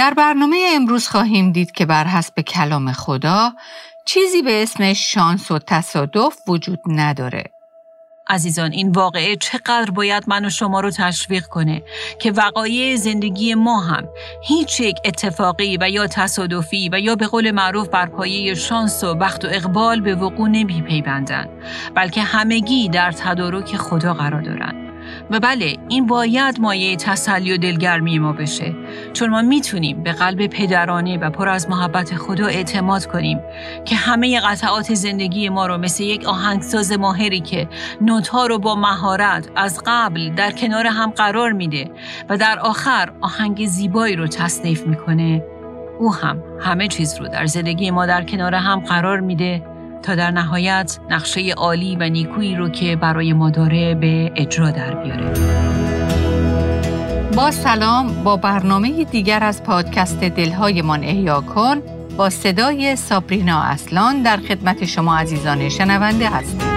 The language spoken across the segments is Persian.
در برنامه امروز خواهیم دید که بر حسب کلام خدا چیزی به اسم شانس و تصادف وجود نداره. عزیزان این واقعه چقدر باید من و شما رو تشویق کنه که وقایع زندگی ما هم هیچ یک اتفاقی و یا تصادفی و یا به قول معروف بر پایه شانس و بخت و اقبال به وقوع نمی پیبندن بلکه همگی در تدارک خدا قرار دارن و بله این باید مایه تسلی و دلگرمی ما بشه. چون ما می‌تونیم به قلب پدرانه و پر از محبت خدا اعتماد کنیم که همه قطعات زندگی ما رو مثل یک آهنگساز ماهری که نوتها رو با مهارت از قبل در کنار هم قرار میده و در آخر آهنگ زیبایی رو تصنیف می‌کنه او هم همه چیز رو در زندگی ما در کنار هم قرار میده. تا در نهایت نقشه عالی و نیکویی رو که برای ما داره به اجرا در بیاره. با سلام با برنامه دیگر از پادکست دلهایمان احیا کن با صدای سابرینا اصلان در خدمت شما عزیزان شنونده هستیم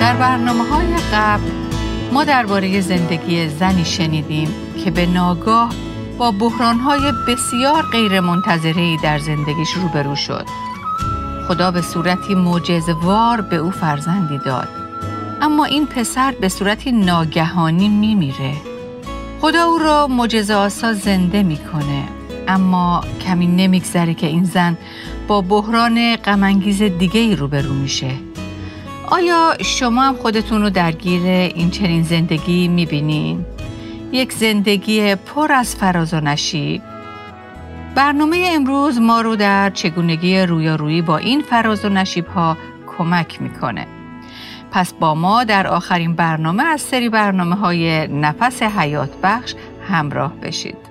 در برنامه های قبل ما درباره زندگی زنی شنیدیم که به ناگاه با بحرانهای بسیار غیرمنتظره‌ای در زندگیش روبرو شد. خدا به صورتی معجزه‌وار به او فرزندی داد. اما این پسر به صورتی ناگهانی میمیره. خدا او را معجزه آسا زنده می‌کنه. اما کمی نمیگذره که این زن با بحران غمانگیز دیگه ای روبرو میشه. آیا شما هم خودتون رو درگیر این چنین زندگی می‌بینین؟ یک زندگی پر از فراز و نشیب برنامه امروز ما رو در چگونگی رویارویی با این فراز و نشیب ها کمک می‌کنه. پس با ما در آخرین برنامه از سری برنامه های نفس حیات بخش همراه بشید.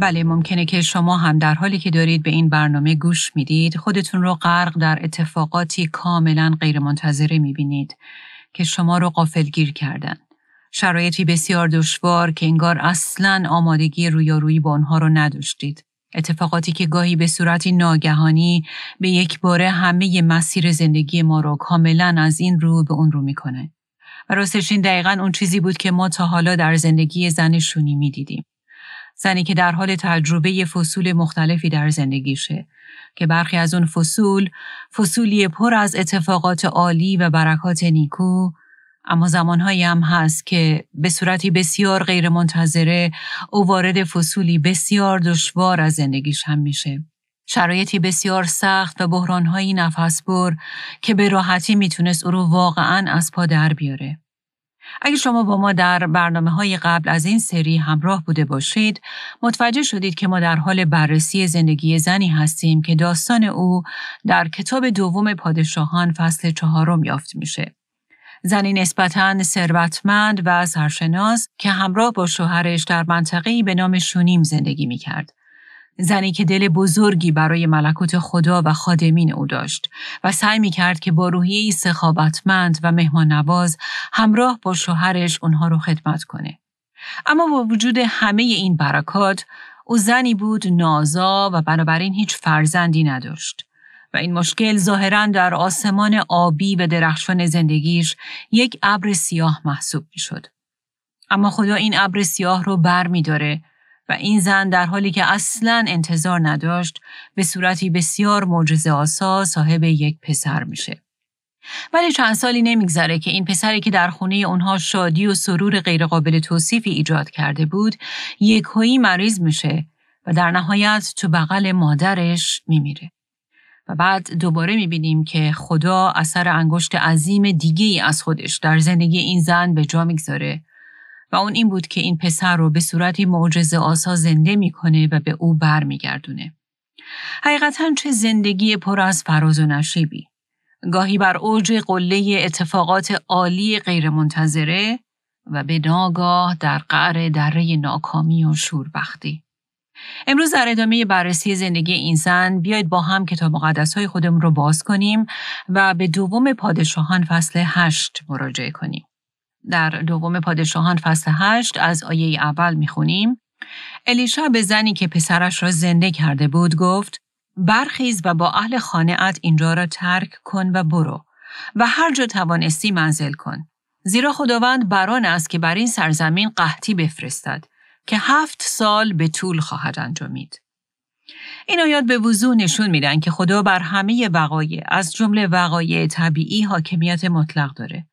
بله ممکنه که شما هم در حالی که دارید به این برنامه گوش می‌دید خودتون رو غرق در اتفاقاتی کاملا غیرمنتظره می‌بینید که شما رو قافلگیر کردن. شرایطی بسیار دشوار که انگار اصلا آمادگی رویارویی با آنها رو نداشتید. اتفاقاتی که گاهی به صورتی ناگهانی به یک باره همه مسیر زندگی ما رو کاملا از این رو به اون رو می‌کنه. و راستش این دقیقا اون چیزی بود که ما تا حالا در زندگی زن شونی می‌دیدیم. زنی که در حال تجربه فصول مختلفی در زندگیشه که برخی از اون فصول فصولی پر از اتفاقات عالی و برکات نیکو اما زمانهایی هم هست که به صورتی بسیار غیرمنتظره او وارد فصولی بسیار دشوار از زندگیش هم میشه. شرایطی بسیار سخت و بحرانهایی نفس بر که به راحتی می‌تونست او رو واقعا از پا در بیاره. اگر شما با ما در برنامه های قبل از این سری همراه بوده باشید، متوجه شدید که ما در حال بررسی زندگی زنی هستیم که داستان او در کتاب دوم پادشاهان فصل چهارم یافت میشه. زنی نسبتاً ثروتمند و سرشناس که همراه با شوهرش در منطقه‌ای به نام شونیم زندگی می کرد. زنی که دل بزرگی برای ملکوت خدا و خادمین او داشت و سعی می کرد که با روحیه سخاوتمند و مهمان نواز همراه با شوهرش اونها رو خدمت کنه. اما با وجود همه این برکات او زنی بود نازا و بنابراین هیچ فرزندی نداشت. و این مشکل ظاهرا در آسمان آبی و درخشان زندگیش یک ابر سیاه محسوب می شد. اما خدا این ابر سیاه رو بر می داره و این زن در حالی که اصلا انتظار نداشت به صورتی بسیار معجزه آسا صاحب یک پسر میشه. ولی چند سالی نمیگذره که این پسری که در خونه اونها شادی و سرور غیرقابل توصیفی ایجاد کرده بود یکهایی مریض میشه و در نهایت تو بغل مادرش میمیره. و بعد دوباره می‌بینیم که خدا اثر انگشت عظیم دیگه ای از خودش در زندگی این زن به جا می‌گذاره و اون این بود که این پسر رو به صورتی معجزه آسا زنده می‌کنه و به او بر میگردونه. حقیقتا چه زندگی پر از فراز و نشیبی. گاهی بر اوج قله اتفاقات عالی غیرمنتظره و به ناگاه در قعر دره ناکامی و شوربختی. امروز در ادامه بررسی زندگی این زن بیایید با هم کتاب مقدس های خودمون رو باز کنیم و به دوم پادشاهان فصل هشت مراجعه کنیم. در دوم پادشاهان فصل هشت از آیه اول می‌خونیم الیشا به زنی که پسرش را زنده کرده بود گفت برخیز و با اهل خانهات اینجا را ترک کن و برو و هر جا توانستی منزل کن. زیرا خداوند بران است که بر این سرزمین قحطی بفرستد که هفت سال به طول خواهد انجامید. این آیات به وضوح نشون میدن که خدا بر همه وقایع از جمله وقایع طبیعی حاکمیت مطلق داره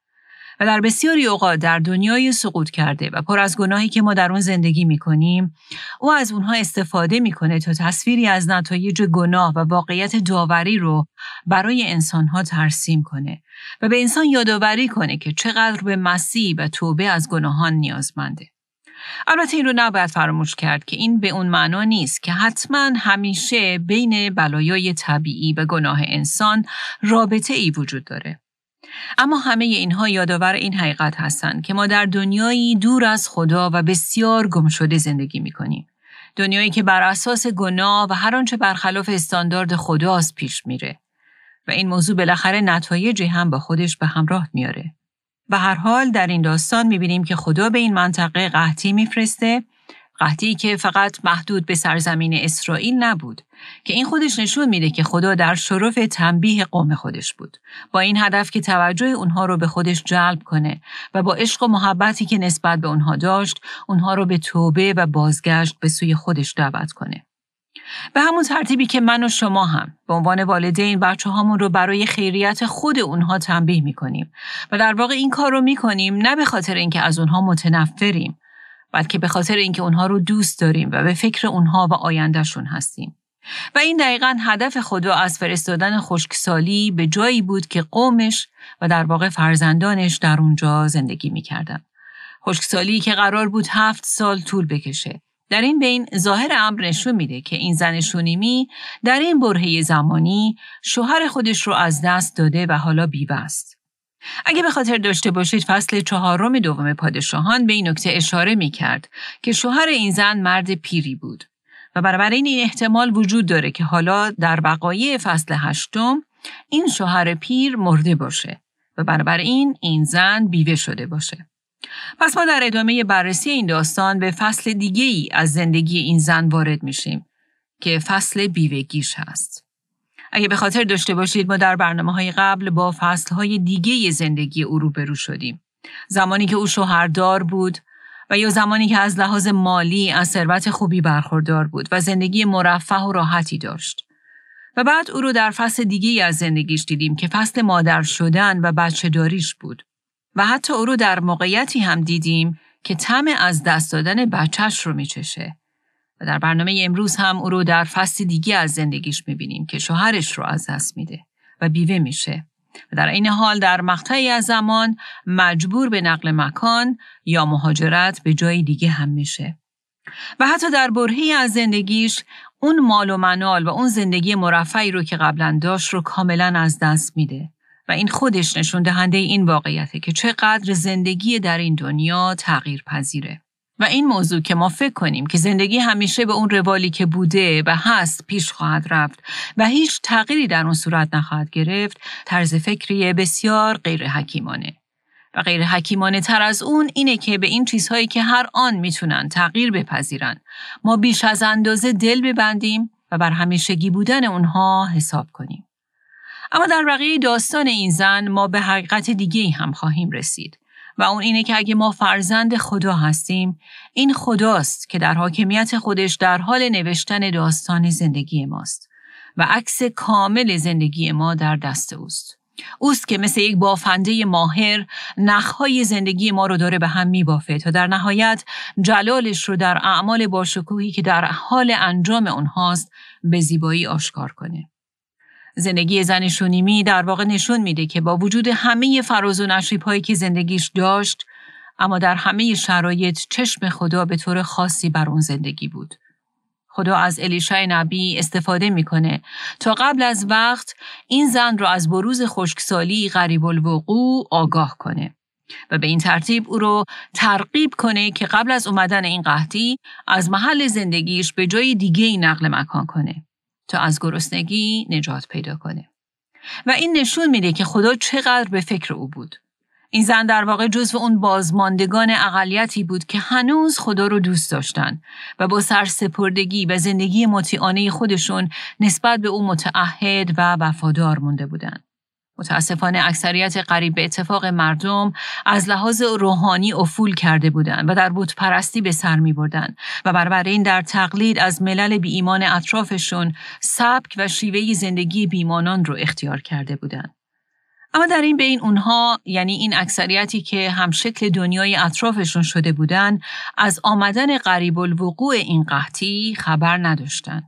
در بسیاری اوقات در دنیای سقوط کرده و پر از گناهی که ما در اون زندگی می‌کنیم او از اونها استفاده می‌کنه تا تصویری از نتایج گناه و واقعیت داوری رو برای انسانها ترسیم کنه و به انسان یادآوری کنه که چقدر به مسیح و توبه از گناهان نیازمنده البته این رو نباید فراموش کرد که این به اون معنا نیست که حتما همیشه بین بلایای طبیعی و گناه انسان رابطه ای وجود داره. اما همه اینها یادآور این حقیقت هستند که ما در دنیایی دور از خدا و بسیار گم شده زندگی می کنیم. دنیایی که بر اساس گناه و هر آنچه برخلاف استاندارد خداست پیش میره و این موضوع بالاخره نتایجی هم با خودش به همراه میاره. به هر حال در این داستان می‌بینیم که خدا به این منطقه قحطی میفرسته قحطی که فقط محدود به سرزمین اسرائیل نبود که این خودش نشون میده که خدا در شرف تنبیه قوم خودش بود با این هدف که توجه اونها رو به خودش جلب کنه و با عشق و محبتی که نسبت به اونها داشت اونها رو به توبه و بازگشت به سوی خودش دعوت کنه به همون ترتیبی که من و شما هم به عنوان والدین بچه هامون رو برای خیریت خود اونها تنبیه می‌کنیم و در واقع این کار رو می‌کنیم نه به خاطر اینکه از اونها متنفریم بلکه به خاطر اینکه اونها رو دوست داریم و به فکر اونها و آیندهشون هستیم. و این دقیقا هدف خدا از فرستادن خشکسالی به جایی بود که قومش و در واقع فرزندانش در اونجا زندگی می‌کردن. خشکسالی که قرار بود هفت سال طول بکشه در این بین ظاهر امر نشون میده که این زن شونیمی در این برهه زمانی شوهر خودش رو از دست داده و حالا بیوه است. اگه به خاطر داشته باشید فصل چهارم دوم پادشاهان به این نکته اشاره می کرد که شوهر این زن مرد پیری بود و بنابراین این احتمال وجود داره که حالا در بقایع فصل هشتم این شوهر پیر مرده باشه و بنابراین این زن بیوه شده باشه. پس ما در ادامه بررسی این داستان به فصل دیگه ای از زندگی این زن وارد میشیم که فصل بیوگیش هست. اگه به خاطر داشته باشید ما در برنامه های قبل با فصل های دیگه زندگی او روبرو شدیم. زمانی که او شوهردار بود و یا زمانی که از لحاظ مالی از ثروت خوبی برخوردار بود و زندگی مرفه و راحتی داشت. و بعد او رو در فصل دیگه از زندگیش دیدیم که فصل مادر شدن و بچه داریش بود. و حتی او رو در موقعیتی هم دیدیم که تم از دست دادن بچهش رو میچشه. و در برنامه امروز هم او رو در فصل دیگه از زندگیش می‌بینیم که شوهرش رو از دست میده و بیوه میشه. و در این حال در مقطعی از زمان مجبور به نقل مکان یا مهاجرت به جای دیگه هم میشه. و حتی در برهی از زندگیش اون مال و منال و اون زندگی مرفعی رو که قبلا داشت رو کاملا از دست میده و این خودش نشون دهنده این واقعیته که چقدر زندگی در این دنیا تغییر پذیره. و این موضوع که ما فکر کنیم که زندگی همیشه به اون روالی که بوده و هست پیش خواهد رفت و هیچ تغییری در اون صورت نخواهد گرفت طرز فکری بسیار غیر حکیمانه. و غیر حکیمانه تر از اون اینه که به این چیزهایی که هر آن می‌تونن تغییر بپذیرن ما بیش از اندازه دل ببندیم و بر همیشگی بودن اونها حساب کنیم. اما در بقیه داستان این زن ما به حقیقت دیگه هم خواهیم رسید و اون اینه که اگه ما فرزند خدا هستیم این خداست که در حاکمیت خودش در حال نوشتن داستان زندگی ماست و عکس کامل زندگی ما در دست اوست. اوست که مثل یک بافنده ماهر نخهای زندگی ما رو داره به هم میبافه تا در نهایت جلالش رو در اعمال باشکوهی که در حال انجام اونهاست به زیبایی آشکار کنه. زندگی زن شونیمی در واقع نشون میده که با وجود همه فراز و نشیب هایی که زندگیش داشت اما در همه شرایط چشم خدا به طور خاصی بر اون زندگی بود. خدا از الیشای نبی استفاده می‌کنه تا قبل از وقت این زن را از بروز خشکسالی غریب الوقوع آگاه کنه و به این ترتیب او رو ترغیب کنه که قبل از اومدن این قحطی از محل زندگیش به جای دیگه نقل مکان کنه. از گرسنگی نجات پیدا کنه. و این نشون میده که خدا چقدر به فکر او بود. این زن در واقع جزو اون بازماندگان اقلیتی بود که هنوز خدا رو دوست داشتن و با سرسپردگی و زندگی مطیعانه خودشون نسبت به او متعهد و وفادار مونده بودن. متاسفانه اکثریت قریب به اتفاق مردم از لحاظ روحانی افول کرده بودند و در بود پرستی به سر می بردن و برابر این در تقلید از ملل بی ایمان اطرافشون سبک و شیوه زندگی بیمانان رو اختیار کرده بودند. اما در این بین اونها یعنی این اکثریتی که هم شکل دنیای اطرافشون شده بودن از آمدن قریب الوقوع این قحطی خبر نداشتن.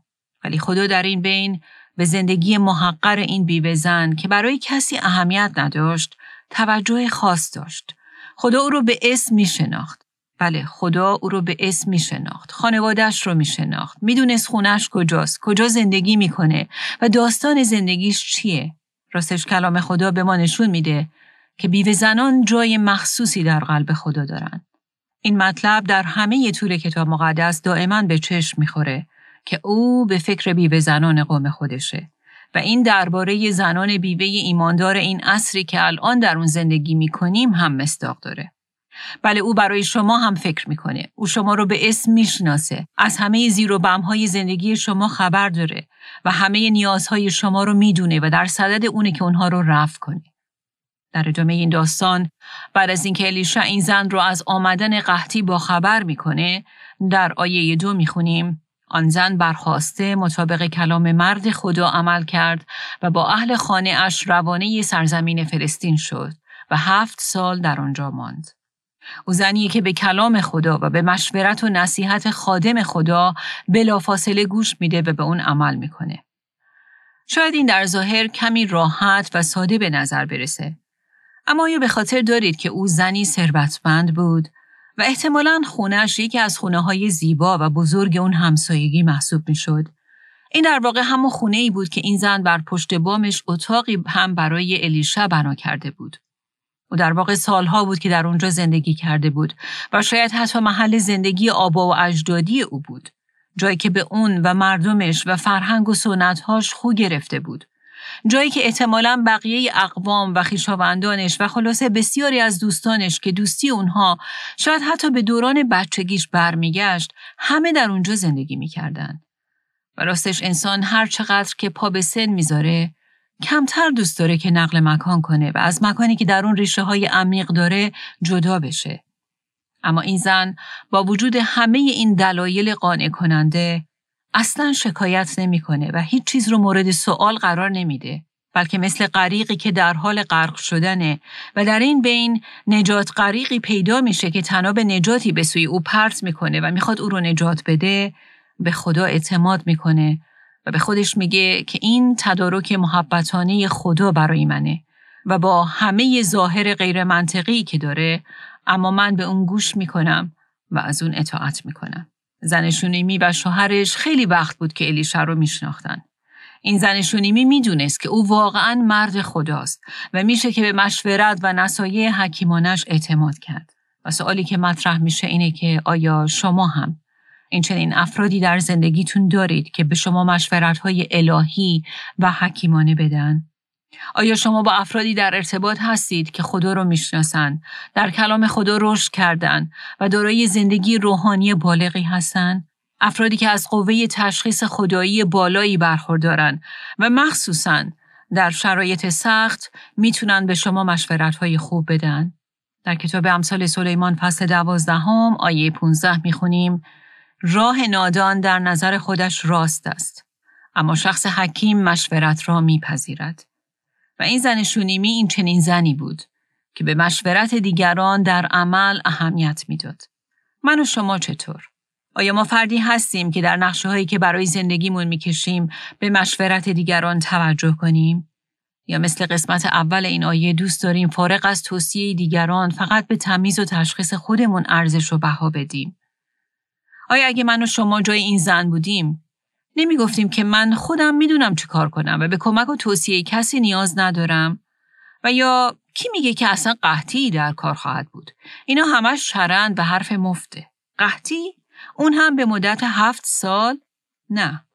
ولی خدا در این بین به زندگی محقر این بیوه زن که برای کسی اهمیت نداشت توجه خاص داشت. خدا او رو به اسم می شناخت. بله خدا او رو به اسم می شناخت. خانوادش رو می شناخت. می دونست خونش کجاست. کجا زندگی می‌کنه و داستان زندگیش چیه. راستش کلام خدا به ما نشون میده که بیوه زنان جای مخصوصی در قلب خدا دارن. این مطلب در همه طول کتاب مقدس دائما به چشم می‌خوره که او به فکر بیوه زنان قوم خودشه و این درباره زنان بیوه ایماندار این عصری که الان در اون زندگی می‌کنیم هم مستاق داره. بله او برای شما هم فکر می‌کنه. او شما رو به اسم می‌شناسه. از همه زیر و بمهای زندگی شما خبر داره و همه نیازهای شما رو می‌دونه و در صدد اونه که اونها رو رفع کنه. در ادامه این داستان بعد از اینکه الیشا این زن رو از آمدن قحطی با خبر می‌کنه در آیه دو می‌خونیم آن زن برخواسته مطابق کلام مرد خدا عمل کرد و با اهل خانه اش روانه سرزمین فلسطین شد و هفت سال در آنجا ماند. او زنی که به کلام خدا و به مشورت و نصیحت خادم خدا بلافاصله گوش میده و به اون عمل می‌کنه. شاید این در ظاهر کمی راحت و ساده به نظر برسه. اما آیا به خاطر دارید که او زنی ثروتمند بود و احتمالا خونش یکی از خونه های زیبا و بزرگ اون همسایگی محسوب می شد. این در واقع همون خونه ای بود که این زن بر پشت بامش اتاقی هم برای الیشا بنا کرده بود. و در واقع سالها بود که در اونجا زندگی کرده بود و شاید حتی محل زندگی آبا و اجدادی او بود. جایی که به اون و مردمش و فرهنگ و سنتهاش خو گرفته بود. جایی که احتمالا بقیه اقوام و خیشاوندانش و خلاصه بسیاری از دوستانش که دوستی اونها شاید حتی به دوران بچگیش برمیگشت همه در اونجا زندگی می‌کردن. و راستش انسان هر چقدر که پا به سن می‌ذاره کمتر دوست داره که نقل مکان کنه و از مکانی که در اون ریشه های عمیق داره جدا بشه. اما این زن با وجود همه این دلایل قانع کننده اصلا شکایت نمی‌کنه و هیچ چیز رو مورد سوال قرار نمیده بلکه مثل غریقی که در حال غرق شدنه و در این بین نجات غریقی پیدا میشه که تناب نجاتی به سوی او پرت می‌کنه و می‌خواد او رو نجات بده به خدا اعتماد می‌کنه و به خودش میگه که این تدارک محبتانه خدا برای منه و با همه ظاهر غیر منطقی که داره اما من به اون گوش می‌کنم و از اون اطاعت می‌کنم. زن شونیمی و شوهرش خیلی وقت بود که الیشا رو میشناختن. این زن شونیمی می‌دونست که او واقعا مرد خداست و میشه که به مشورت و نصایح حکیمانش اعتماد کرد. و سوالی که مطرح میشه اینه که آیا شما هم این چنین افرادی در زندگیتون دارید که به شما مشورت های الهی و حکیمانه بدن؟ آیا شما با افرادی در ارتباط هستید که خدا رو می‌شناسن، در کلام خدا رشد کردن و دارای زندگی روحانی بالغی هستند؟ افرادی که از قوه تشخیص خدایی بالایی برخوردارن و مخصوصا در شرایط سخت می‌تونن به شما مشورت های خوب بدن. در کتاب امثال سلیمان فصل دوازدهم آیه 15 می‌خونیم راه نادان در نظر خودش راست است اما شخص حکیم مشورت را میپذیرد. و این زن شونیمی این چنین زنی بود که به مشورت دیگران در عمل اهمیت می‌داد. من و شما چطور؟ آیا ما فردی هستیم که در نقشه هایی که برای زندگیمون می‌کشیم به مشورت دیگران توجه کنیم؟ یا مثل قسمت اول این آیه دوست داریم فارغ از توصیه دیگران فقط به تمیز و تشخیص خودمون ارزش و بها بدیم؟ آیا اگه من و شما جای این زن بودیم نمی گفتیم که من خودم می‌دونم چه کار کنم و به کمک و توصیه کسی نیاز ندارم. و یا کی میگه که اصلا قحطی در کار خواهد بود؟ اینا همش شرند و حرف مفته. قحطی؟ اون هم به مدت هفت سال؟ نه.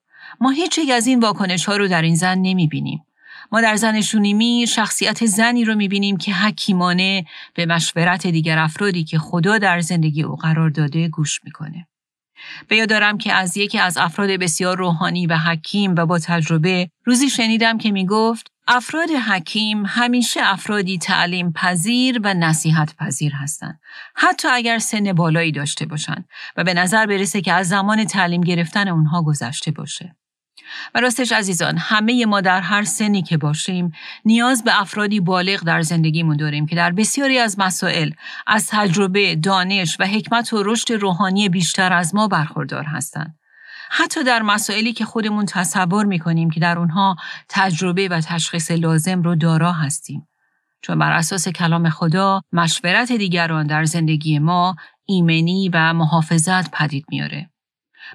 ما هیچ از این واکنش ها رو در این زن نمی بینیم. ما در زن شونیمی شخصیت زنی رو می بینیم که حکیمانه به مشورت دیگر افرادی که خدا در زندگی او قرار داده گوش می‌کنه. به یاد دارم که از یکی از افراد بسیار روحانی و حکیم و با تجربه روزی شنیدم که می گفت افراد حکیم همیشه افرادی تعلیم پذیر و نصیحت پذیر هستند. حتی اگر سن بالایی داشته باشند و به نظر برسه که از زمان تعلیم گرفتن اونها گذشته باشه. و راستش عزیزان همه ما در هر سنی که باشیم نیاز به افرادی بالغ در زندگیمون داریم که در بسیاری از مسائل از تجربه، دانش و حکمت و رشد روحانی بیشتر از ما برخوردار هستند. حتی در مسائلی که خودمون تصور می‌کنیم که در اونها تجربه و تشخیص لازم رو دارا هستیم. چون بر اساس کلام خدا مشورت دیگران در زندگی ما ایمنی و محافظت پدید میاره.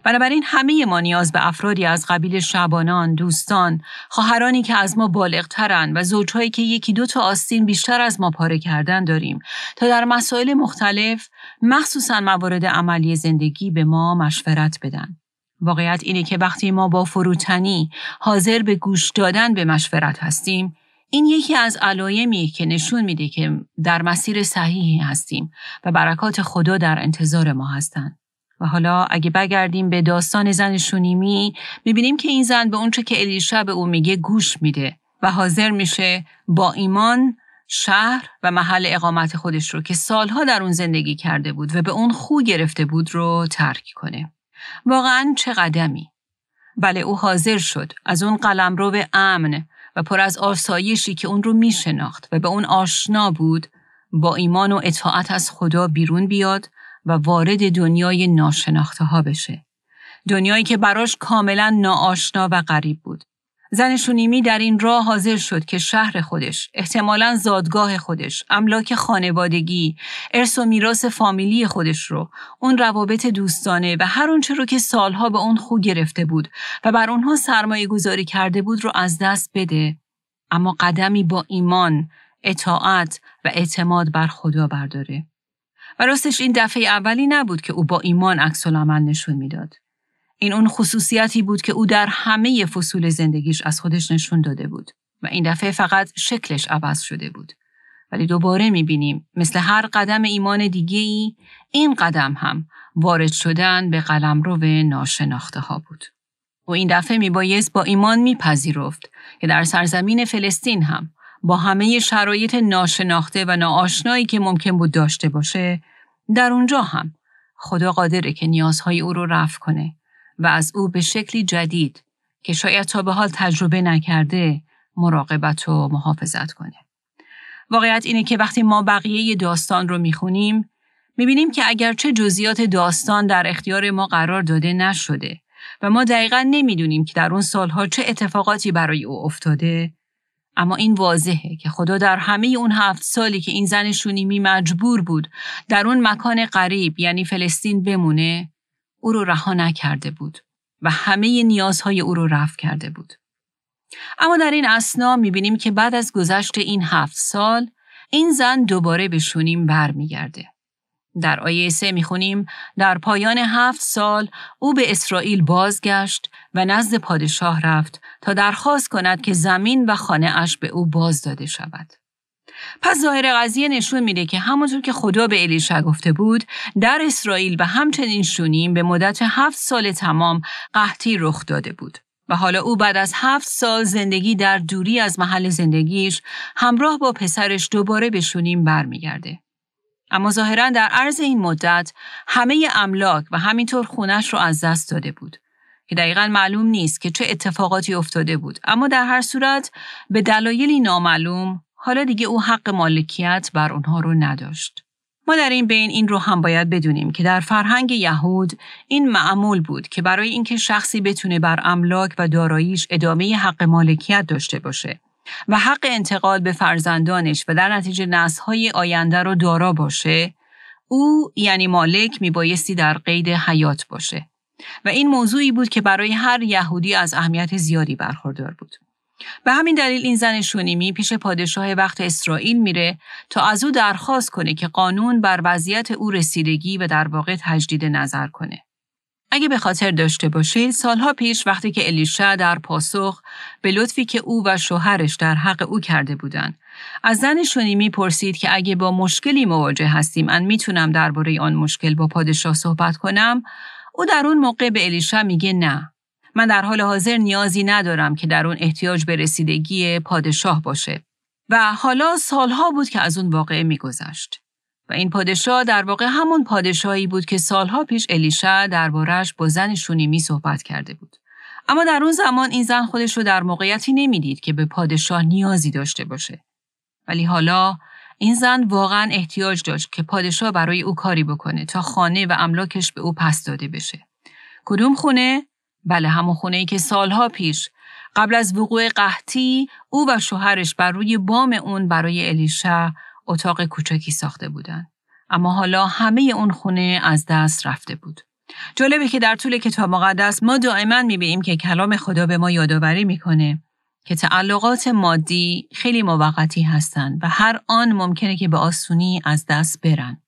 بنابراین همه ما نیاز به افرادی از قبیل شبانان، دوستان، خواهرانی که از ما بالغترن و زوجهایی که یکی دو تا آستین بیشتر از ما پاره کردن داریم تا در مسائل مختلف مخصوصا موارد عملی زندگی به ما مشورت بدن. واقعیت اینه که وقتی ما با فروتنی حاضر به گوش دادن به مشورت هستیم این یکی از علایمی که نشون میده که در مسیر صحیحی هستیم و برکات خدا در انتظار ما هستند. و حالا اگه بگردیم به داستان زن شونیمی می‌بینیم که این زن به اونچه که الیشا به او میگه گوش میده و حاضر میشه با ایمان شهر و محل اقامت خودش رو که سالها در اون زندگی کرده بود و به اون خو گرفته بود رو ترک کنه. واقعا چه قدمی؟ بله او حاضر شد از اون قلمرو امن و پر از آسایشی که اون رو می شناخت و به اون آشنا بود با ایمان و اطاعت از خدا بیرون بیاد و وارد دنیای ناشناخته ها بشه. دنیایی که براش کاملا ناآشنا و غریب بود. زن شونیمی در این راه حاضر شد که شهر خودش، احتمالا زادگاه خودش، املاک خانوادگی، ارث و میراث فامیلی خودش رو، اون روابط دوستانه و هر اونچه رو که سالها به اون خو گرفته بود و بر اونها سرمایه گذاری کرده بود رو از دست بده. اما قدمی با ایمان، اطاعت و اعتماد بر خدا برداره. و راستش این دفعه اولی نبود که او با ایمان عکس نشون می‌داد. این اون خصوصیتی بود که او در همه فصول زندگیش از خودش نشون داده بود و این دفعه فقط شکلش عوض شده بود. ولی دوباره می‌بینیم مثل هر قدم ایمان دیگه ای این قدم هم وارد شدن به قلمرو ناشناخته ها بود. و این دفعه میبایست با ایمان میپذیرفت که در سرزمین فلسطین هم با همه شرایط ناشناخته و ناآشنایی که ممکن بود داشته باشه در اونجا هم خدا قادره که نیازهای او رو رفع کنه و از او به شکلی جدید که شاید تا به حال تجربه نکرده مراقبت و محافظت کنه. واقعیت اینه که وقتی ما بقیه داستان رو می‌خونیم می‌بینیم که اگرچه جزئیات داستان در اختیار ما قرار داده نشده و ما دقیقا نمی‌دونیم که در اون سالها چه اتفاقاتی برای او افتاده اما این واضحه که خدا در همه اون هفت سالی که این زن شونیمی مجبور بود در اون مکان قریب یعنی فلسطین بمونه او رو رها نکرده بود و همه نیازهای او رو رفع کرده بود. اما در این اسنا می‌بینیم که بعد از گذشت این هفت سال این زن دوباره به شونیم برمیگرده. در آیه سه می‌خونیم در پایان هفت سال او به اسرائیل بازگشت و نزد پادشاه رفت تا درخواست کند که زمین و خانه اش به او باز داده شود. پس ظاهر قضیه نشون میده که همونطور که خدا به الیشا گفته بود در اسرائیل و همچنین شونیم به مدت هفت سال تمام قحطی رخ داده بود. و حالا او بعد از هفت سال زندگی در دوری از محل زندگیش همراه با پسرش دوباره به شونیم برمیگرده. اما ظاهرا در عرض این مدت همه املاک و همینطور خونش رو از دست داده بود. که دقیقا معلوم نیست که چه اتفاقاتی افتاده بود. اما در هر صورت به دلایلی نامعلوم حالا دیگه او حق مالکیت بر اونها رو نداشت. ما در این بین این رو هم باید بدونیم که در فرهنگ یهود این معمول بود که برای اینکه شخصی بتونه بر املاک و داراییش ادامه حق مالکیت داشته باشه. و حق انتقال به فرزندانش و در نتیجه نسل‌های آینده رو دارا باشه او یعنی مالک میبایستی در قید حیات باشه و این موضوعی بود که برای هر یهودی از اهمیت زیادی برخوردار بود به همین دلیل این زن شونیمی پیش پادشاه وقت اسرائیل میره تا از او درخواست کنه که قانون بر وضعیت او رسیدگی و در واقع تجدید نظر کنه. اگه به خاطر داشته باشید سالها پیش وقتی که الیشا در پاسخ به لطفی که او و شوهرش در حق او کرده بودند از زن شونیمی پرسید که اگه با مشکلی مواجه هستیم من می‌تونم درباره آن مشکل با پادشاه صحبت کنم او در اون موقع به الیشا میگه نه من در حال حاضر نیازی ندارم که در اون احتیاج به رسیدگی پادشاه باشه. و حالا سالها بود که از اون واقعه میگذشت. و این پادشاه در واقع همون پادشاهی بود که سالها پیش الیشا دربارش با زن شونیمی صحبت کرده بود. اما در اون زمان این زن خودش رو در موقعیتی نمی‌دید که به پادشاه نیازی داشته باشه. ولی حالا این زن واقعا احتیاج داشت که پادشاه برای او کاری بکنه تا خانه و املاکش به او پس داده بشه. کدوم خونه؟ بله همون خونه ای که سالها پیش قبل از وقوع قحطی او و شوهرش بر روی بام اون برای الیشا اتاق کوچکی ساخته بودند. اما حالا همه اون خونه از دست رفته بود. جالبه که در طول کتاب مقدس ما دائما می‌بینیم که کلام خدا به ما یادآوری می‌کنه که تعلقات مادی خیلی موقتی هستند و هر آن ممکنه که به آسونی از دست برن.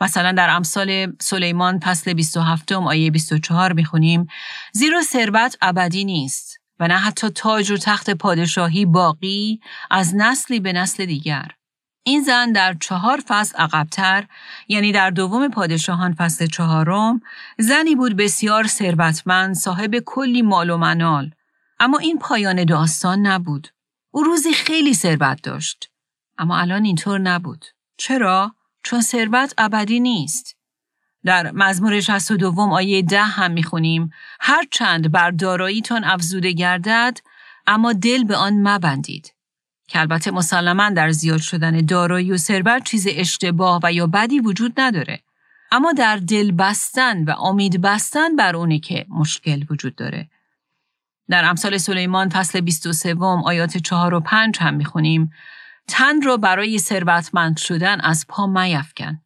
مثلا در امثال سلیمان فصل 27 آیه 24 می‌خونیم زیرا ثروت ابدی نیست و نه حتی تاج و تخت پادشاهی باقی از نسلی به نسل دیگر. این زن در چهار فصل عقبتر یعنی در دوم پادشاهان فصل چهارم زنی بود بسیار ثروتمند صاحب کلی مال و منال. اما این پایان داستان نبود. او روزی خیلی ثروت داشت. اما الان اینطور نبود. چرا؟ چون ثروت ابدی نیست. در مزمور 62 آیه ده هم می‌خونیم هر چند بر داراییتان افزوده گردد اما دل به آن مبندید. که البته مسلما در زیاد شدن دارایی و ثروت چیز اشتباه و یا بدی وجود نداره. اما در دل بستن و امید بستن بر اونه که مشکل وجود داره. در امثال سلیمان فصل 23 آیات 4 و 5 هم می‌خونیم. تن را برای ثروتمند شدن از پا میفکن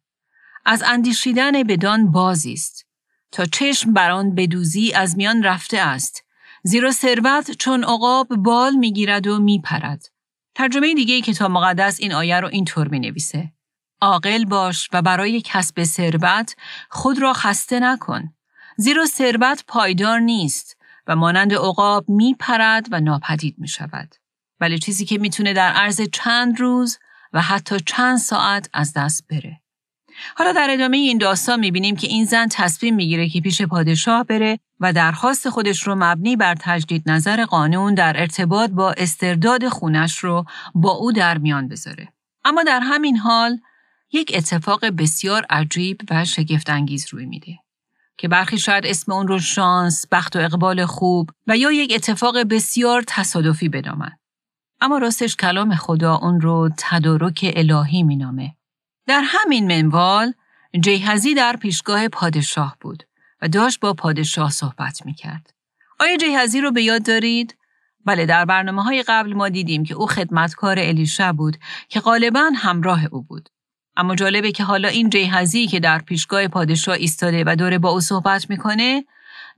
از اندیشیدن بدان بازی است. تا چشم بر آن بدوزی از میان رفته است. زیرا ثروت چون عقاب بال می‌گیرد و میپرد. ترجمه دیگه کتاب مقدس این آیه رو اینطور می نویسه. عاقل باش و برای کسب ثروت خود را خسته نکن. زیرا ثروت پایدار نیست و مانند عقاب می پرد و ناپدید می شود. ولی چیزی که می‌تونه در عرض چند روز و حتی چند ساعت از دست بره. حالا در ادامه این داستان می‌بینیم که این زن تصمیم می‌گیره که پیش پادشاه بره و درخواست خودش رو مبنی بر تجدید نظر قانون در ارتباط با استرداد خونش رو با او در میان بذاره. اما در همین حال یک اتفاق بسیار عجیب و شگفتانگیز روی میده. که برخی شاید اسم اون رو شانس، بخت و اقبال خوب و یا یک اتفاق بسیار تصادفی بدامن. اما راستش کلام خدا اون رو تدارک الهی مینامه. در همین منوال جیهزی در پیشگاه پادشاه بود و داشت با پادشاه صحبت می کرد. آیا جیهزی رو به یاد دارید؟ بله در برنامه های قبل ما دیدیم که او خدمتکار الیشا بود که غالبا همراه او بود. اما جالبه که حالا این جیهزی که در پیشگاه پادشاه ایستاده و داره با او صحبت می‌کنه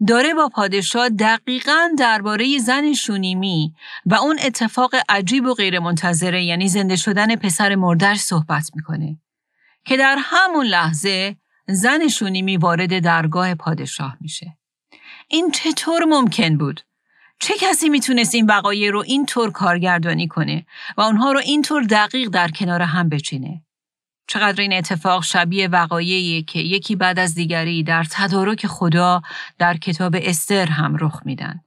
داره با پادشاه دقیقا درباره زن شونیمی و اون اتفاق عجیب و غیرمنتظره یعنی زنده شدن پسر مردش صحبت می‌کنه. که در همون لحظه زن شونیمی وارد درگاه پادشاه میشه. این چطور ممکن بود؟ چه کسی می‌تونست این وقایع رو اینطور کارگردانی کنه و اونها رو اینطور دقیق در کنار هم بچینه؟ چقدر این اتفاق شبیه وقایعی که یکی بعد از دیگری در تدارک خدا در کتاب استر هم رخ میدن.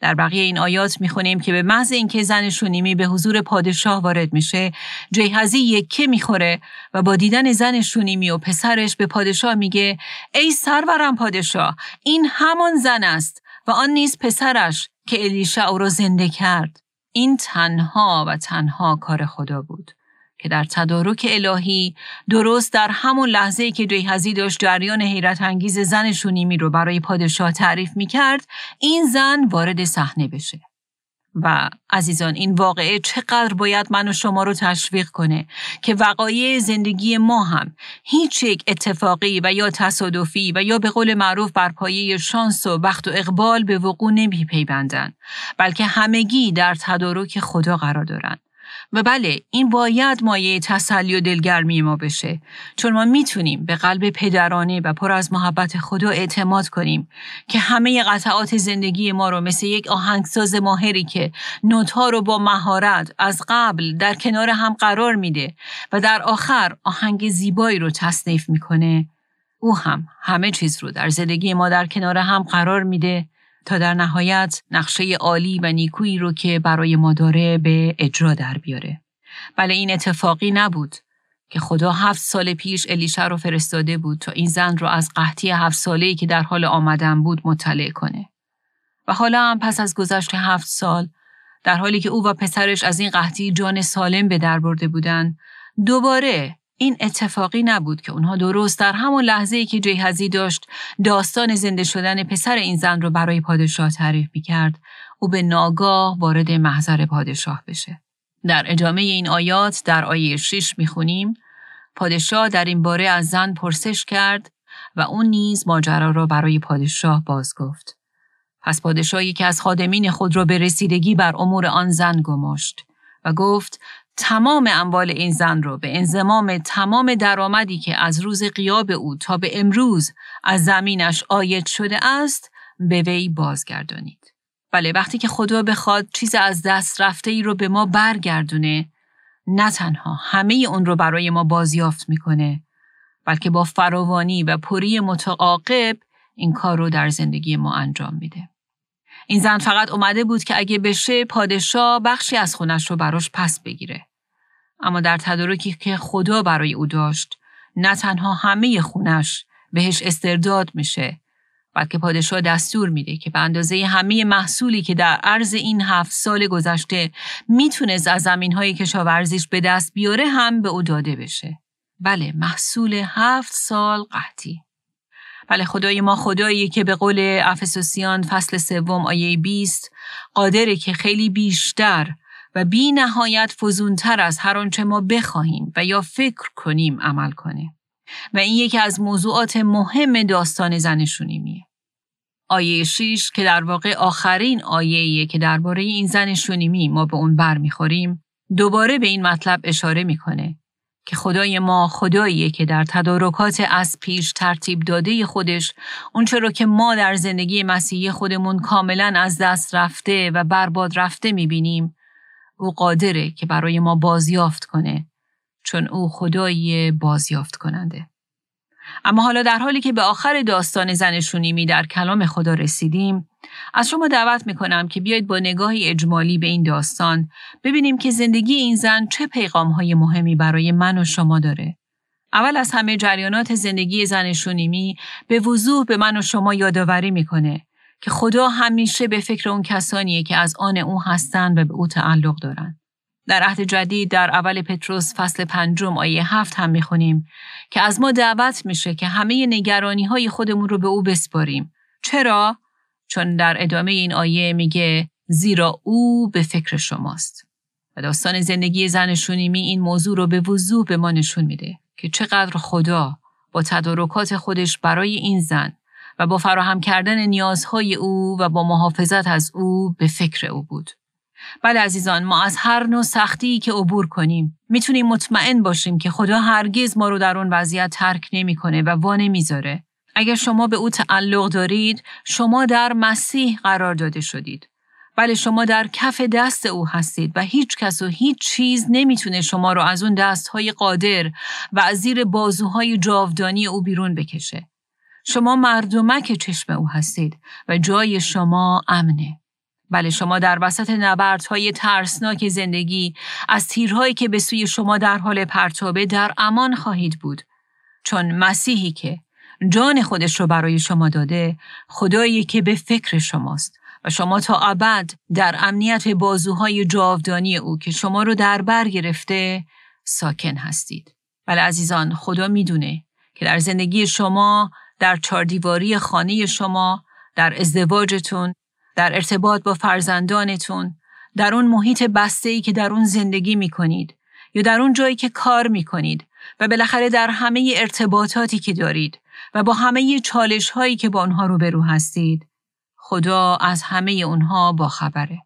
در بقیه این آیات می‌خونیم که به محض اینکه زن شونیمی به حضور پادشاه وارد میشه جیهزی یکه می‌خوره و با دیدن زن شونیمی و پسرش به پادشاه میگه ای سرورم پادشاه این همان زن است و آن نیز پسرش که الیشا او را زنده کرد. این تنها و تنها کار خدا بود. که در تدارک الهی درست در همون لحظه که جیهزی داشت جریان حیرت انگیز زن شونیمی رو برای پادشاه تعریف می کرد این زن وارد صحنه بشه. و عزیزان این واقعه چقدر باید من و شما رو تشویق کنه که وقایع زندگی ما هم هیچ یک اتفاقی و یا تصادفی و یا به قول معروف بر پایه شانس و بخت و اقبال به وقوع نمی پیبندن بلکه همگی در تدارک خدا قرار دارند و بله این باید مایه تسلی و دلگرمی ما بشه. چون ما می‌تونیم به قلب پدرانه و پر از محبت خدا اعتماد کنیم که همه قطعات زندگی ما رو مثل یک آهنگساز ماهری که نوتها رو با مهارت از قبل در کنار هم قرار میده و در آخر آهنگ زیبایی رو تصنیف می‌کنه او هم همه چیز رو در زندگی ما در کنار هم قرار میده تا در نهایت نقشه عالی و نیکویی رو که برای ما داره به اجرا در بیاره. بله این اتفاقی نبود که خدا هفت سال پیش الیشه رو فرستاده بود تا این زن رو از قحطی هفت ساله‌ای که در حال آمدن بود مطلع کنه. و حالا هم پس از گذشت هفت سال در حالی که او و پسرش از این قحطی جان سالم به در برده بودن دوباره این اتفاقی نبود که اونها درست در همون لحظه ای که جیهزی داشت داستان زنده شدن پسر این زن رو برای پادشاه تعریف می کرد او به ناگاه وارد محضر پادشاه بشه. در ادامه این آیات در آیه 6 می‌خونیم پادشاه در این باره از زن پرسش کرد و اون نیز ماجرا را برای پادشاه باز گفت. پس پادشاهی که از خادمین خود را به رسیدگی بر امور آن زن گماشت و گفت تمام اموال این زن را به انزمام تمام درآمدی که از روز قیاب او تا به امروز از زمینش آید شده است به وی بازگردانید. بله وقتی که خدا بخواد چیز از دست رفته ای رو به ما برگردونه نه تنها همه اون رو برای ما بازیافت می‌کنه بلکه با فراوانی و پری متعاقب این کار رو در زندگی ما انجام میده. این زن فقط اومده بود که اگه بشه پادشاه بخشی از خونش رو براش پس بگیره. اما در تدارکی که خدا برای او داشت نه تنها همه خونش بهش استرداد میشه بلکه پادشاه دستور میده که به اندازه همه محصولی که در عرض این هفت سال گذشته می‌تونست از زمین های کشاورزیش به دست بیاره هم به او داده بشه. بله محصول هفت سال قحطی. بله خدای ما خدایی که به قول افسوسیان فصل سوم آیه 20 قادره که خیلی بیشتر و بی نهایت فزونتر از هر آنچه ما بخواهیم و یا فکر کنیم عمل کنه. و این یکی از موضوعات مهم داستان زن آیه 6 که در واقع آخرین آیه که درباره این زن شونیمی ما به اون بر می‌خوریم دوباره به این مطلب اشاره می‌کنه که خدای ما خداییه که در تدارکات از پیش ترتیب داده خودش اونچه رو که ما در زندگی مسیحی خودمون کاملا از دست رفته و برباد رفته می‌بینیم او قادره که برای ما بازیافت کنه چون او خدایی بازیافت کننده. اما حالا در حالی که به آخر داستان زن شونیمی در کلام خدا رسیدیم از شما دعوت می‌کنم که بیاید با نگاهی اجمالی به این داستان ببینیم که زندگی این زن چه پیغام های مهمی برای من و شما داره. اول از همه جریانات زندگی زن شونیمی به وضوح به من و شما یادآوری می‌کنه که خدا همیشه به فکر اون کسانیه که از آن او هستند و به او تعلق دارند. در عهد جدید در اول پتروس فصل پنجم آیه هفت هم می‌خونیم که از ما دعوت میشه که همه نگرانی های خودمون رو به او بسپاریم. چرا؟ چون در ادامه این آیه میگه زیرا او به فکر شماست. و داستان زندگی زن شونیمی این موضوع رو به وضوح به ما نشون میده که چقدر خدا با تدارکات خودش برای این زن و با فراهم کردن نیازهای او و با محافظت از او به فکر او بود. بله عزیزان ما از هر نوع سختی که عبور کنیم می‌تونیم مطمئن باشیم که خدا هرگز ما رو در اون وضعیت ترک نمی‌کنه و وا نمی‌ذاره. اگر شما به او تعلق دارید شما در مسیح قرار داده شدید. بله شما در کف دست او هستید و هیچ کس و هیچ چیز نمی‌تونه شما رو از اون دستهای قادر و از زیر بازوهای جاودانی او بیرون بکشه. شما مردمک چشم او هستید و جای شما امنه. بله شما در وسط نبردهای ترسناک زندگی از تیرهایی که به سوی شما در حال پرتابه در امان خواهید بود چون مسیحی که جان خودش رو برای شما داده خدایی که به فکر شماست و شما تا ابد در امنیت بازوهای جاودانی او که شما رو در بر گرفته ساکن هستید. بله عزیزان خدا می‌دونه که در زندگی شما در چاردیواری خانه شما در ازدواجتون در ارتباط با فرزندانتون در اون محیط بسته ای که در اون زندگی می کنید یا در اون جایی که کار می کنید و بالاخره در همه ارتباطاتی که دارید و با همه چالش هایی که با اونها روبرو هستید خدا از همه اونها با خبره.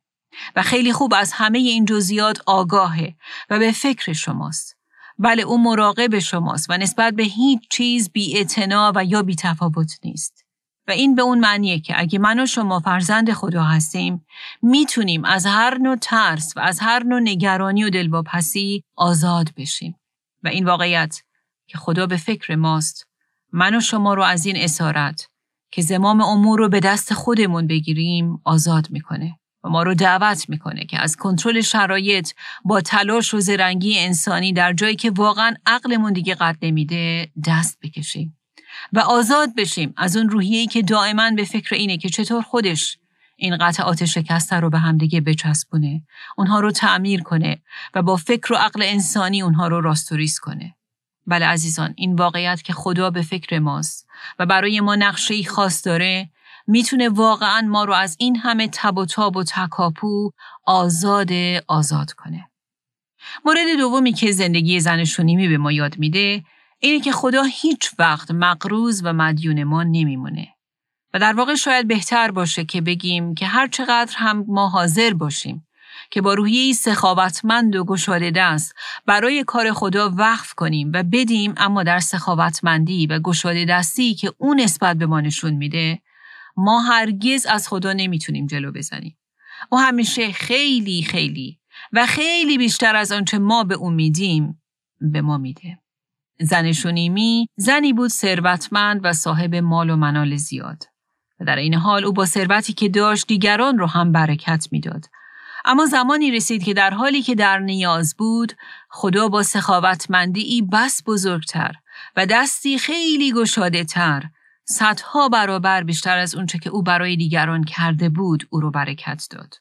و خیلی خوب از همه این جزئیات آگاهه و به فکر شماست. بله او مراقب شماست و نسبت به هیچ چیز بی و یا بی تفاوت نیست. و این به اون معنیه که اگه من و شما فرزند خدا هستیم می‌تونیم از هر نوع ترس و از هر نوع نگرانی و دلواپسی آزاد بشیم. و این واقعیت که خدا به فکر ماست. من و شما رو از این اسارت که زمام امور رو به دست خودمون بگیریم آزاد می‌کنه. و ما رو دعوت می‌کنه که از کنترل شرایط با تلاش و زرنگی انسانی در جایی که واقعا عقلمون دیگه قد نمیده دست بکشیم. و آزاد بشیم. از اون روحیه‌ای که دائما به فکر اینه که چطور خودش این قطعات شکسته رو به همدیگه بچسبونه. اونها رو تعمیر کنه و با فکر و عقل انسانی اونها رو راستوریز کنه. بله عزیزان این واقعیت که خدا به فکر ماست و برای ما نقشه ای خاص داره می‌تونه واقعا ما رو از این همه تب و تاب و تکاپو آزاد آزاد کنه. مورد دومی که زندگی زنشونیمی به ما یاد میده اینه که خدا هیچ وقت مقروض و مدیون ما نمیمونه. و در واقع شاید بهتر باشه که بگیم که هر چقدر هم ما حاضر باشیم که با روحیه سخاوتمند و گشاده دست برای کار خدا وقف کنیم و بدیم اما در سخاوتمندی و گشاده دستی که اون نسبت به ما نشون میده ما هرگز از خدا نمی‌تونیم جلو بزنیم. او همیشه خیلی خیلی و خیلی بیشتر از آنچه ما به او میدیم به ما میده. زن شونیمی زنی بود ثروتمند و صاحب مال و منال زیاد. و در این حال او با ثروتی که داشت دیگران رو هم برکت می‌داد. اما زمانی رسید که در حالی که در نیاز بود خدا با سخاوتمندی ای بس بزرگتر و دستی خیلی گشاده تر صدها برابر بیشتر از اونچه که او برای دیگران کرده بود او رو برکت داد.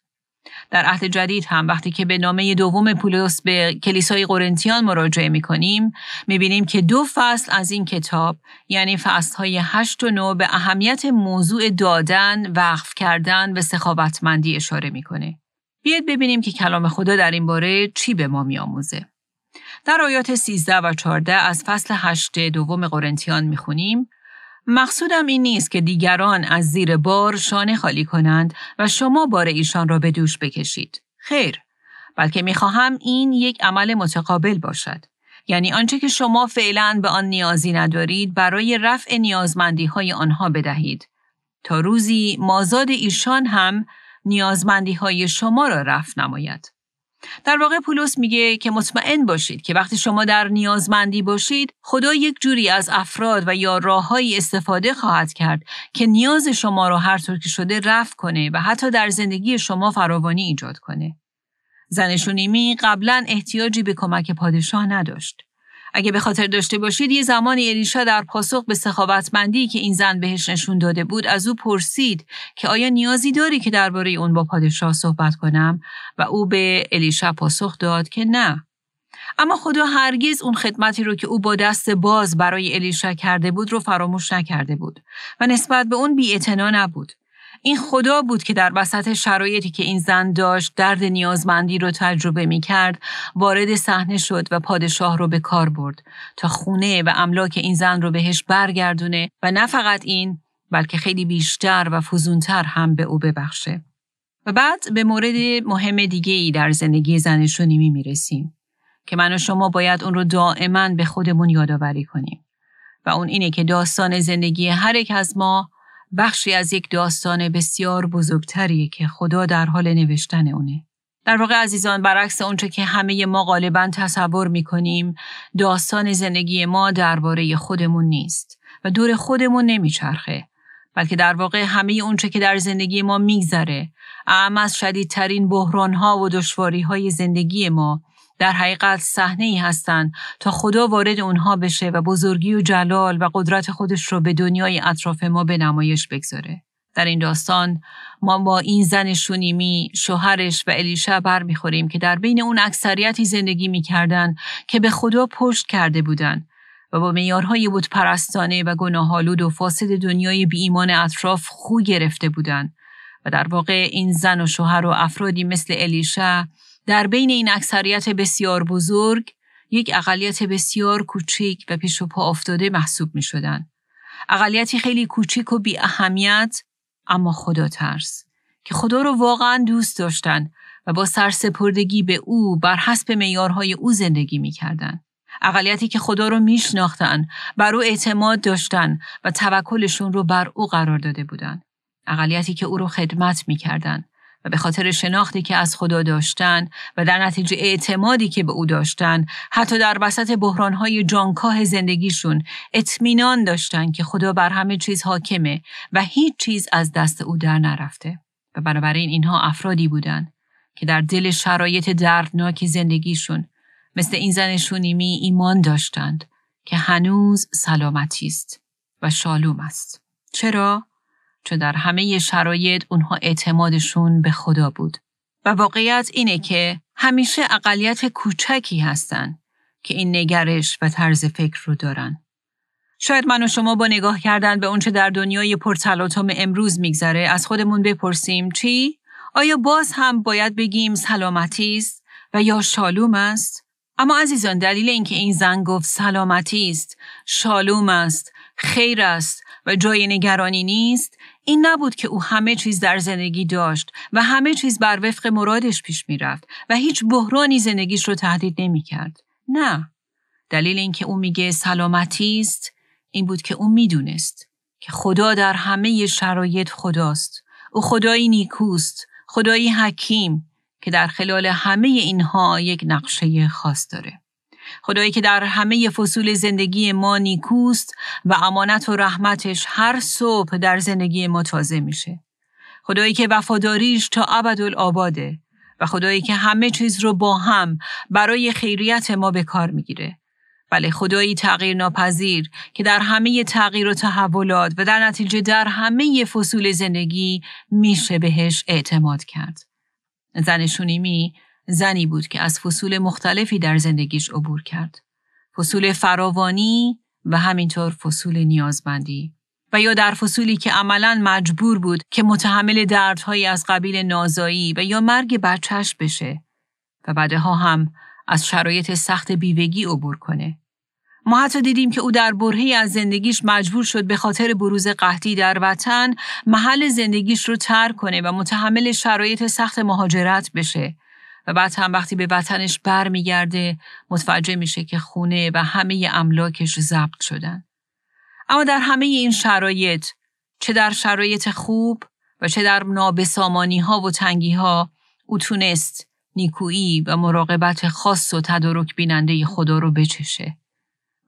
در عهد جدید هم وقتی که به نامه دوم پولس به کلیسای قرنتیان مراجعه می کنیم می بینیم که دو فصل از این کتاب یعنی فصل های هشت و نو به اهمیت موضوع دادن، وقف کردن و سخاوتمندی اشاره می‌کنه. بیاید ببینیم که کلام خدا در این باره چی به ما میآموزه. در آیات 13 و 14 از فصل 8 دوم قرنتیان می‌خونیم مقصودم این نیست که دیگران از زیر بار شانه خالی کنند و شما بار ایشان را به دوش بکشید. خیر، بلکه می‌خواهم این یک عمل متقابل باشد. یعنی آنچه که شما فعلا به آن نیازی ندارید برای رفع نیازمندی های آنها بدهید. تا روزی مازاد ایشان هم نیازمندی های شما را رفع نماید. در واقع پولس میگه که مطمئن باشید که وقتی شما در نیازمندی باشید خدا یک جوری از افراد و یا راههایی استفاده خواهد کرد که نیاز شما را هر طور که شده رفع کنه و حتی در زندگی شما فراوانی ایجاد کنه. زنشونیمی قبلا احتیاجی به کمک پادشاه نداشت. اگه به خاطر داشته باشید یه زمانی الیشا در پاسخ به سخاوتمندی که این زن بهش نشون داده بود از او پرسید که آیا نیازی داری که درباره اون با پادشاه صحبت کنم؟ و او به الیشا پاسخ داد که نه. اما خدا هرگز اون خدمتی رو که او با دست باز برای الیشا کرده بود رو فراموش نکرده بود و نسبت به اون بی نبود. این خدا بود که در وسط شرایطی که این زن داشت درد نیازمندی رو تجربه می کرد وارد صحنه شد و پادشاه رو به کار برد تا خونه و املاک این زن رو بهش برگردونه و نه فقط این بلکه خیلی بیشتر و فزونتر هم به او ببخشه. و بعد به مورد مهم دیگه ای در زندگی زنشونیمی می رسیم که من و شما باید اون رو دائما به خودمون یادآوری کنیم و اون اینه که داستان زندگی هر یک از ما بخشی از یک داستان بسیار بزرگتری که خدا در حال نوشتن اونه. در واقع عزیزان برعکس اونچه که همه ما غالبا تصور می کنیم داستان زندگی ما درباره خودمون نیست و دور خودمون نمیچرخه بلکه در واقع همه اونچه که در زندگی ما میگذره اعم از شدیدترین بحرانها و دشواری زندگی ما در حقیقت صحنه ای هستند تا خدا وارد اونها بشه و بزرگی و جلال و قدرت خودش رو به دنیای اطراف ما به نمایش بگذاره. در این داستان ما با این زن شونیمی شوهرش و الیشا بر می‌خوریم که در بین اون اکثریتی زندگی می‌کردن که به خدا پشت کرده بودند و با میارهای بود پرستانه و گناهالود و فاسد دنیای بی ایمان اطراف خو گرفته بودند و در واقع این زن و شوهر و افرادی مثل الیشا در بین این اکثریت بسیار بزرگ یک اقلیت بسیار کوچک و پیش و پا افتاده محسوب می شدن. اقلیتی خیلی کوچک و بی اهمیت اما خدا ترس که خدا رو واقعا دوست داشتن و با سرسپردگی به او بر حسب میارهای او زندگی می کردن. اقلیتی که خدا رو میشناختن، بر او اعتماد داشتن و توکلشون رو بر او قرار داده بودند. اقلیتی که او رو خدمت می‌کردند به خاطر شناختی که از خدا داشتن و در نتیجه اعتمادی که به او داشتن حتی در وسط بحرانهای جانکاه زندگیشون اطمینان داشتن که خدا بر همه چیز حاکمه و هیچ چیز از دست او در نرفته و بنابراین اینها افرادی بودند که در دل شرایط دردناک زندگیشون مثل این زن شونیمی ایمان داشتند که هنوز سلامتی است و شالوم است. چرا؟ چون در همه شرایط اونها اعتمادشون به خدا بود. و واقعیت اینه که همیشه اقلیت کوچکی هستن که این نگرش و طرز فکر رو دارن. شاید من و شما با نگاه کردن به اونچه در دنیای پرتلاطم امروز میگذره از خودمون بپرسیم چی؟ آیا باز هم باید بگیم سلامتی است و یا شالوم است؟ اما عزیزان دلیل اینکه این زن گفت سلامتی است، شالوم است، خیر است و جای نگرانی نیست این نبود که او همه چیز در زندگی داشت و همه چیز بر وفق مرادش پیش می‌رفت و هیچ بحرانی زندگیش رو تهدید نمی کرد. نه. دلیل اینکه او میگه سلامتی است این بود که او می‌دونست که خدا در همه شرایط خداست. او خدایی نیکوست، خدایی حکیم که در خلال همه اینها یک نقشه خاص داره. خدایی که در همه فصول زندگی ما نیکوست و امانت و رحمتش هر صبح در زندگی ما تازه میشه. خدایی که وفاداریش تا ابدالآباده و خدایی که همه چیز رو با هم برای خیریت ما به کار می‌گیره. بله خدایی تغییر ناپذیر که در همه تغییر و تحولات و در نتیجه در همه فصول زندگی میشه بهش اعتماد کرد. زن شونیمی زنی بود که از فصول مختلفی در زندگیش عبور کرد. فصول فراوانی و همینطور فصول نیازمندی. و یا در فصولی که عملا مجبور بود که متحمل دردهایی از قبیل نازایی و یا مرگ بچهش بشه و بعدها هم از شرایط سخت بیوگی عبور کنه. ما حتی دیدیم که او در برهی از زندگیش مجبور شد به خاطر بروز قحطی در وطن محل زندگیش رو ترک کنه و متحمل شرایط سخت مهاجرت بشه و بعد هم وقتی به وطنش برمیگرده متوجه میشه که خونه و همه املاکش ضبط شدن. اما در همه این شرایط چه در شرایط خوب و چه در نابسامانی ها و تنگی ها او تونست نیکویی و مراقبت خاص و تدارک بیننده خدا رو بچشه.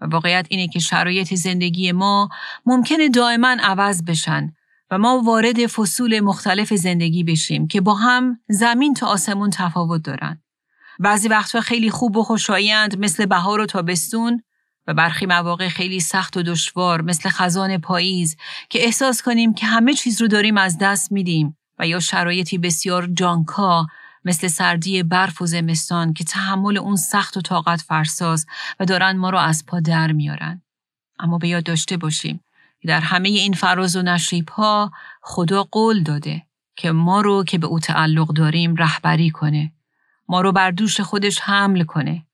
و واقعیت اینه که شرایط زندگی ما ممکنه دائما عوض بشن و ما وارد فصول مختلف زندگی بشیم که با هم زمین تا آسمون تفاوت دارن. بعضی وقتها خیلی خوب و خوشایند مثل بهار و تابستون و برخی مواقع خیلی سخت و دشوار مثل خزان پاییز که احساس کنیم که همه چیز رو داریم از دست میدیم و یا شرایطی بسیار جانکا مثل سردی برف و زمستان که تحمل اون سخت و طاقت فرساز و دارن ما رو از پا در میارن. اما به یاد داشته باشیم در همه این فراز و نشیب ها خدا قول داده که ما رو که به او تعلق داریم رهبری کنه. ما رو بر دوش خودش حمل کنه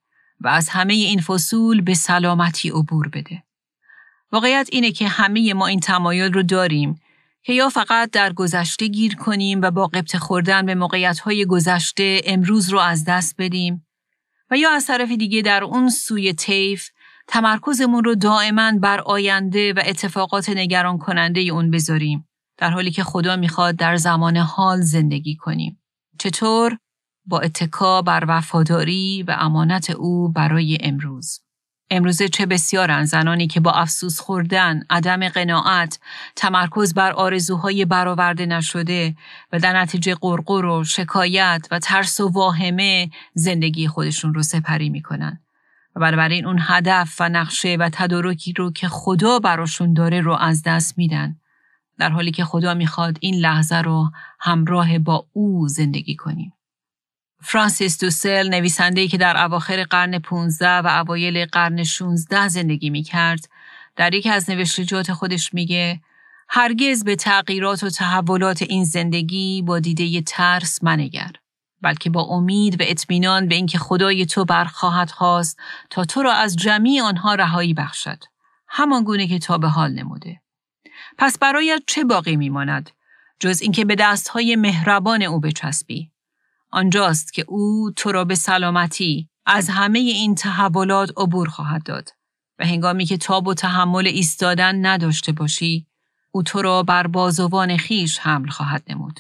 و از همه این فصول به سلامتی عبور بده. واقعیت اینه که همه ما این تمایل رو داریم که یا فقط در گذشته گیر کنیم و با قبط خوردن به موقعیت گذشته امروز رو از دست بدیم و یا از طرف دیگه در اون سوی طیف تمرکزمون رو دائما بر آینده و اتفاقات نگران کننده اون بذاریم در حالی که خدا می‌خواد در زمان حال زندگی کنیم. چطور؟ با اتکا بر وفاداری و امانت او برای امروز. امروزه چه بسیارن زنانی که با افسوس خوردن، عدم قناعت، تمرکز بر آرزوهای برآورده نشده و در نتیجه قرقر و شکایت و ترس و واهمه زندگی خودشون رو سپری می‌کنن. و بنابراین اون هدف و نقشه و تدارکی رو که خدا براشون داره رو از دست میدن. در حالی که خدا می‌خواد این لحظه رو همراه با او زندگی کنیم. فرانسیس دوسل نویسنده‌ای که در اواخر قرن 15 و اوایل قرن 16 زندگی می‌کرد در یکی از نوشتجات خودش میگه هرگز به تغییرات و تحولات این زندگی با دیده ترس منگر. بلکه با امید و اطمینان به اینکه خدای تو برخواهد خواست تا تو را از جمعی آنها رهایی بخشد. همان گونه که تا به حال نموده. پس برایت چه باقی میماند؟ جز اینکه به دستهای مهربان او بچسبی. آنجاست که او تو را به سلامتی از همه این تحولات عبور خواهد داد و هنگامی که تاب و تحمل ایستادن نداشته باشی او تو را بر بازوان خیش حمل خواهد نمود.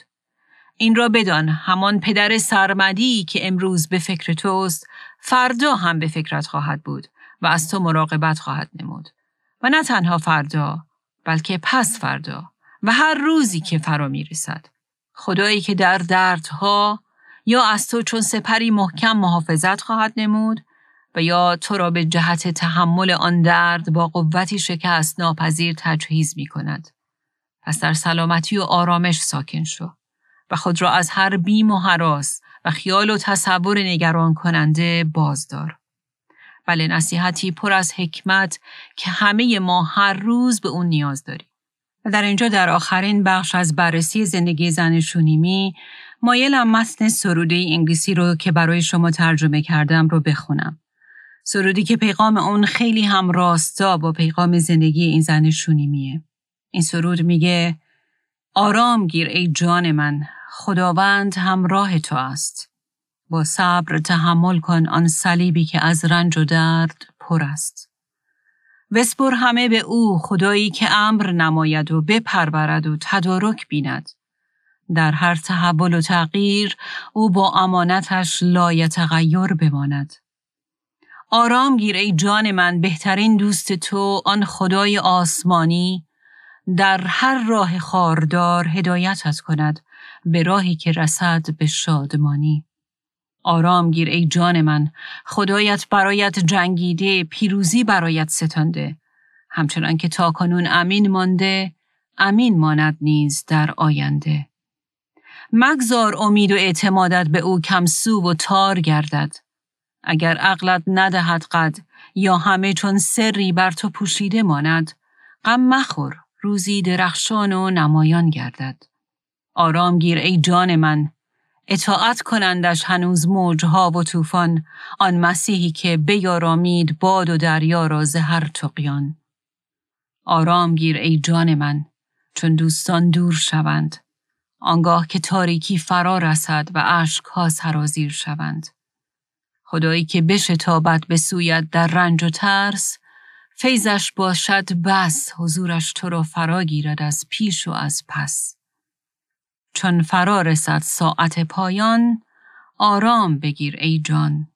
این را بدان همان پدر سرمدی که امروز به فکر توست فردا هم به فکرت خواهد بود و از تو مراقبت خواهد نمود و نه تنها فردا بلکه پس فردا و هر روزی که فرا می رسد. خدایی که در دردها یا از تو چون سپری محکم محافظت خواهد نمود و یا تو را به جهت تحمل آن درد با قوتی شکست ناپذیر تجهیز می کند. پس در سلامتی و آرامش ساکن شو و خود را از هر بیم و حراس و خیال و تصور نگران کننده بازدار. بله نصیحتی پر از حکمت که همه ما هر روز به اون نیاز داریم. و در اینجا در آخرین بخش از بررسی زندگی زن شونیمی مایلم متن سروده انگلیسی رو که برای شما ترجمه کردم رو بخونم. سرودی که پیغام اون خیلی هم راستا با پیغام زندگی این زن شونیمیه. این سرود میگه آرام گیر ای جان من خداوند همراه تو است. با صبر تحمل کن آن صلیبی که از رنج و درد پر است. وسپر همه به او خدایی که امر نماید و بپرورد و تدارک بیند. در هر تحول و تغییر او با امانتش لایتغیر بماند. آرام گیر ای جان من بهترین دوست تو آن خدای آسمانی در هر راه خاردار هدایتت کند به راهی که رسد به شادمانی. آرام گیر ای جان من خدایت برایت جنگیده پیروزی برایت ستانده. همچنان که تا کنون امین مانده امین ماند نیز در آینده. مگذار امید و اعتمادت به او کمسو و تار گردد. اگر عقلت ندهد قد یا همه چون سری بر تو پوشیده ماند غم مخور روزی درخشان و نمایان گردد. آرام گیر ای جان من. اطاعت کنندش هنوز موجها و طوفان آن مسیحی که بیارامید باد و دریا را زهر تقیان آرام گیر ای جان من چون دوستان دور شوند آنگاه که تاریکی فرا رسد و اشکها سرازیر شوند. خدایی که بشتابد به سویت در رنج و ترس فیضش باشد بس حضورش تو را فرا گیرد از پیش و از پس. چون فرا رسد ساعت پایان آرام بگیر ای جان.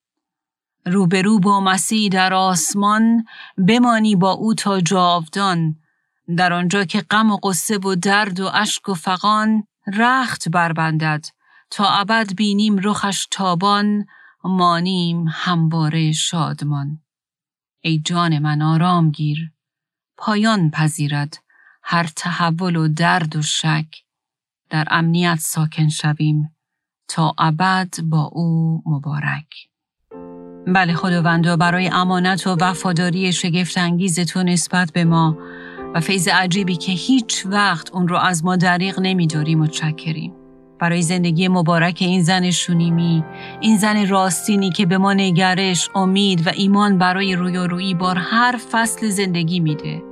روبرو با مسیح در آسمان بمانی با او تا جاودان. در آنجا که غم و قصه و درد و اشک و فقان رخت بربندد. تا ابد بینیم رخش تابان مانیم همواره شادمان. ای جان من آرام گیر. پایان پذیرد هر تحول و درد و شک. در امنیت ساکن شویم تا ابد با او مبارک بله خداوندا برای امانت و وفاداری شگفت انگیز تو نسبت به ما و فیض عجیبی که هیچ وقت اون رو از ما دریغ نمیداریم و چکریم. برای زندگی مبارک این زن شونیمی، این زن راستینی که به ما نگرش، امید و ایمان برای رویارویی بار هر فصل زندگی میده.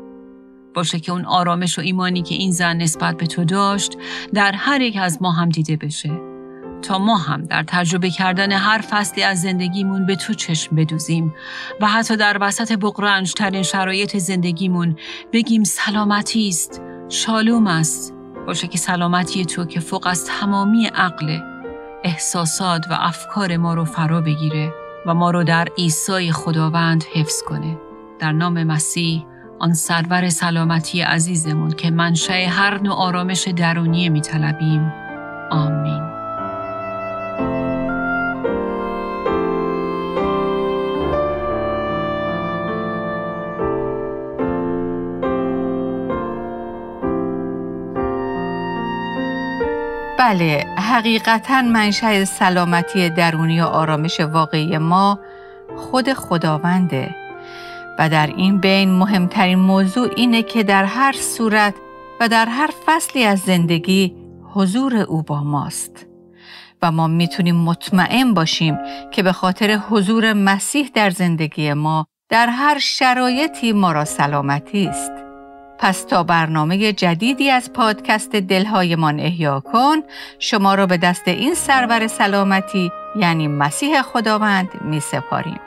باشه که اون آرامش و ایمانی که این زن نسبت به تو داشت در هر یک از ما هم دیده بشه. تا ما هم در تجربه کردن هر فصلی از زندگیمون به تو چشم بدوزیم و حتی در وسط بقرنج ترین شرایط زندگیمون بگیم سلامتی است شالوم است. باشه که سلامتی تو که فوق از تمامی عقل احساسات و افکار ما رو فرا بگیره و ما رو در عیسی خداوند حفظ کنه. در نام مسیح آن سرور سلامتی عزیزمون که منشأ هر نوع آرامش درونی میطلبیم. آمین. بله حقیقتا منشأ سلامتی درونی و آرامش واقعی ما خود خداونده. و در این بین مهمترین موضوع اینه که در هر صورت و در هر فصلی از زندگی حضور او با ماست و ما می‌تونیم مطمئن باشیم که به خاطر حضور مسیح در زندگی ما در هر شرایطی ما را سلامتی است. پس تا برنامه جدیدی از پادکست دلهایمان احیا کن شما را به دست این سرور سلامتی یعنی مسیح خداوند می سپاریم.